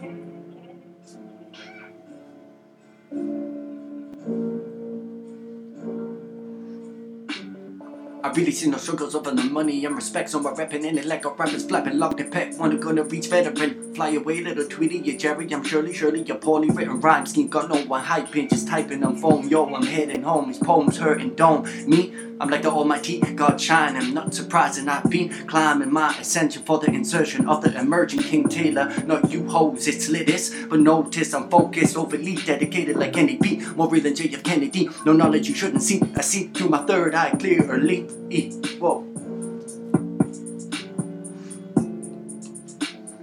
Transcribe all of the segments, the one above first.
Bye. I really see no struggles over the money and respect, so I'm repping in it like a rapper's flapping lock the pet. Wanna gonna reach veteran, fly away little Tweety, you Jerry. I'm surely, surely your poorly written rhyme scheme got no one hyping, just typing on phone. Yo, I'm heading home, his poems hurting don't me. I'm like the almighty God shine. I'm not surprising I've been climbing my ascension for the insertion of the emerging King Taylor. Not you hoes, it's Lydis but notice I'm focused, overly dedicated like any beat. More real than JF Kennedy. No knowledge you shouldn't see. I see through my third eye clearly. Whoa.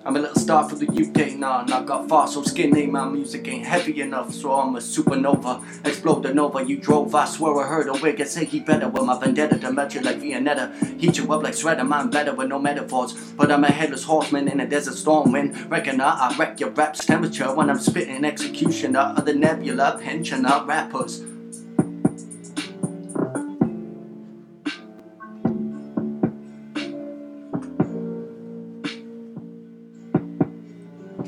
I'm a little star for the UK now, and I got far so skinny. My music ain't heavy enough, so I'm a supernova. Explode the nova you drove. I swear I heard a wig and say he better with my vendetta to melt you like Viennetta. Heat you up like shredder, I'm better with no metaphors. But I'm a headless horseman in a desert storm wind. Reckon I, I wreck your rap's temperature when I'm spitting executioner of the nebula pensioner rappers.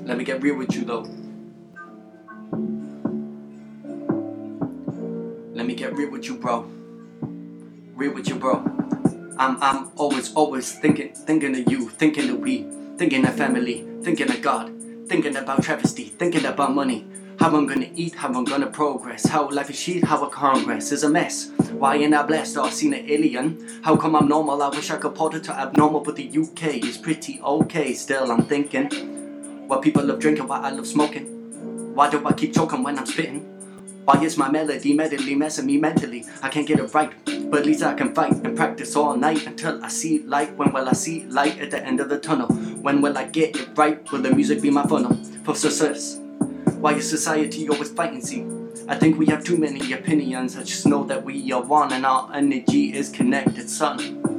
Let me get real with you though. Let me get real with you, bro. Real with you, bro. I'm I'm always always thinking thinking of you, thinking of we, thinking of family, thinking of God, thinking about travesty, thinking about money. How I'm gonna eat, how I'm gonna progress, how life is shit, how a congress is a mess. Why ain't I blessed oh, or seen an alien? How come I'm normal? I wish I could put it to abnormal, but the UK is pretty okay. Still, I'm thinking. Why people love drinking, why I love smoking. Why do I keep choking when I'm spitting? Why is my melody medley messing me mentally? I can't get it right, but at least I can fight and practice all night until I see light. When will I see light at the end of the tunnel? When will I get it right? Will the music be my funnel for success? Why is society always fighting? See, I think we have too many opinions. I just know that we are one and our energy is connected, son.